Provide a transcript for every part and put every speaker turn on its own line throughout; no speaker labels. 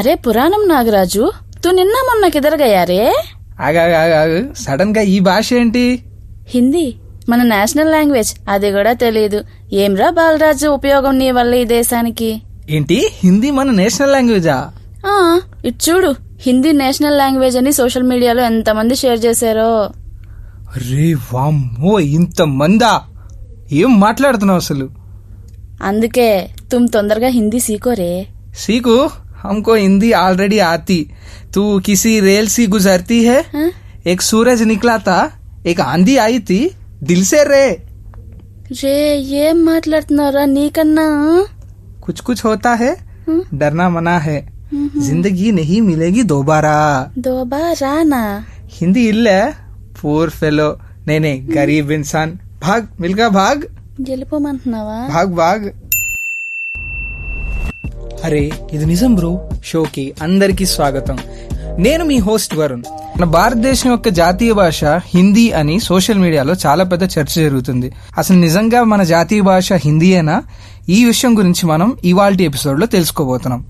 అరే పురాణం నాగరాజు తు నిన్న మొన్న కిదర్ గయా రే
ఆగాగాగు సడన్గా ఈ భాష ఏంటి?
హిందీ. మన నేషనల్ లాంగ్వేజ్. అది కూడా తెలియదు ఏమ్రా బాలరాజు ఉపయోగం నీ వల్ల ఈ దేశానికి?
ఏంటి? హిందీ మన నేషనల్ లాంగ్వేజా?
ఆ ఇటు చూడు. హిందీ నేషనల్ లాంగ్వేజ్ అని సోషల్ మీడియాలో ఎంతమంది షేర్ చేశారో.
రే వామ్మో ఇంత మందా ఏం మాట్లాడుతున్నావు అసలు?
అందుకే తుమ్ తొందరగా హిందీ సీకోరే.
सीखो हमको हिंदी ऑलरेडी आती। तू किसी रेल सी गुजरती है?
हा?
एक सूरज निकला था एक आंधी आई थी दिल से रे।
रे ये मत लड़ना नहीं करना।
कुछ कुछ होता है
हाँ?
डरना मना है। ज़िंदगी नहीं मिलेगी दोबारा।
दोबारा ना।
हिंदी इल्ले पोर फेलो नहीं नहीं हम्म। गरीब इंसान। भाग मिलगा भाग।
गेलिपो
भाग भाग। అరే ఇది నిజం బ్రో. షోకి అందరికీ స్వాగతం. నేను మీ హోస్ట్ వరుణ్. మన భారతదేశం యొక్క జాతీయ భాష హిందీ అని సోషల్ మీడియాలో చాలా పెద్ద చర్చ జరుగుతుంది. అసలు నిజంగా మన జాతీయ భాష హిందీయేనా? ఈ విషయం గురించి మనం ఇవాల్టి ఎపిసోడ్లో తెలుసుకోబోతున్నాం.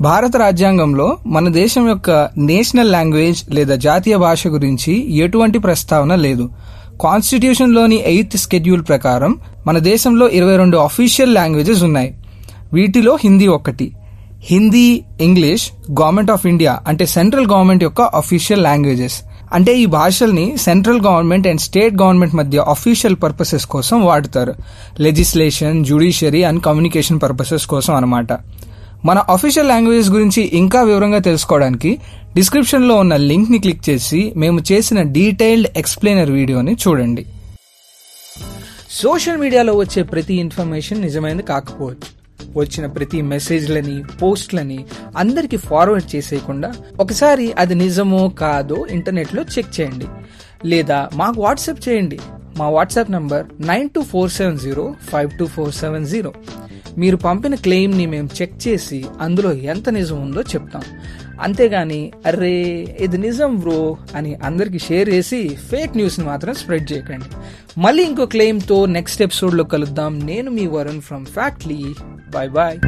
భారత రాజ్యాంగంలో మన దేశం యొక్క నేషనల్ లాంగ్వేజ్ లేదా జాతీయ భాష గురించి ఎటువంటి ప్రస్తావన లేదు. కాన్స్టిట్యూషన్లోని ఎయిత్ స్కెడ్యూల్ ప్రకారం మన దేశంలో ఇరవై రెండు అఫీషియల్ లాంగ్వేజెస్ ఉన్నాయి. వీటిలో హిందీ ఒకటి Hindi English government of India అంటే సెంట్రల్ గవర్నమెంట్ యొక్క అఫీషియల్ లాంగ్వేజెస్ అంటే ఈ భాషల్ని central government and state government మధ్య అఫీషియల్ పర్పసెస్ కోసం వాడుతారు. Legislation judiciary and communication purposes కోసం అన్నమాట. మన అఫీషియల్ లాంగ్వేజెస్ గురించి ఇంకా వివరంగా తెలుసుకోవడానికి డిస్క్రిప్షన్లో ఉన్న లింక్ని క్లిక్ చేసి మేము చేసిన డీటెయిల్డ్ ఎక్స్ప్లెయినర్ వీడియోని చూడండి. సోషల్ మీడియాలో వచ్చే ప్రతి ఇన్ఫర్మేషన్ నిజమైనది కాకపోవచ్చు. వచ్చిన ప్రతి మెసేజ్లని పోస్ట్లని అందరికి ఫార్వర్డ్ చేసేయకుండా ఒకసారి అది నిజమో కాదో ఇంటర్నెట్లో చెక్ చేయండి. లేదా మాకు వాట్సాప్ చేయండి. మా WhatsApp number nine two four seven zero five two four seven zero. మీరు పంపిన క్లెయిమ్ని మేము చెక్ చేసి అందులో ఎంత నిజం ఉందో చెప్తాం. అంతేగాని అరే ఇది నిజం బ్రో అని అందరికి షేర్ చేసి ఫేక్ న్యూస్ని మాత్రం స్ప్రెడ్ చేయకండి. మళ్ళీ ఇంకో క్లెయిమ్తో నెక్స్ట్ ఎపిసోడ్లో కలుద్దాం. నేను మీ Varun from Factly. Bye bye.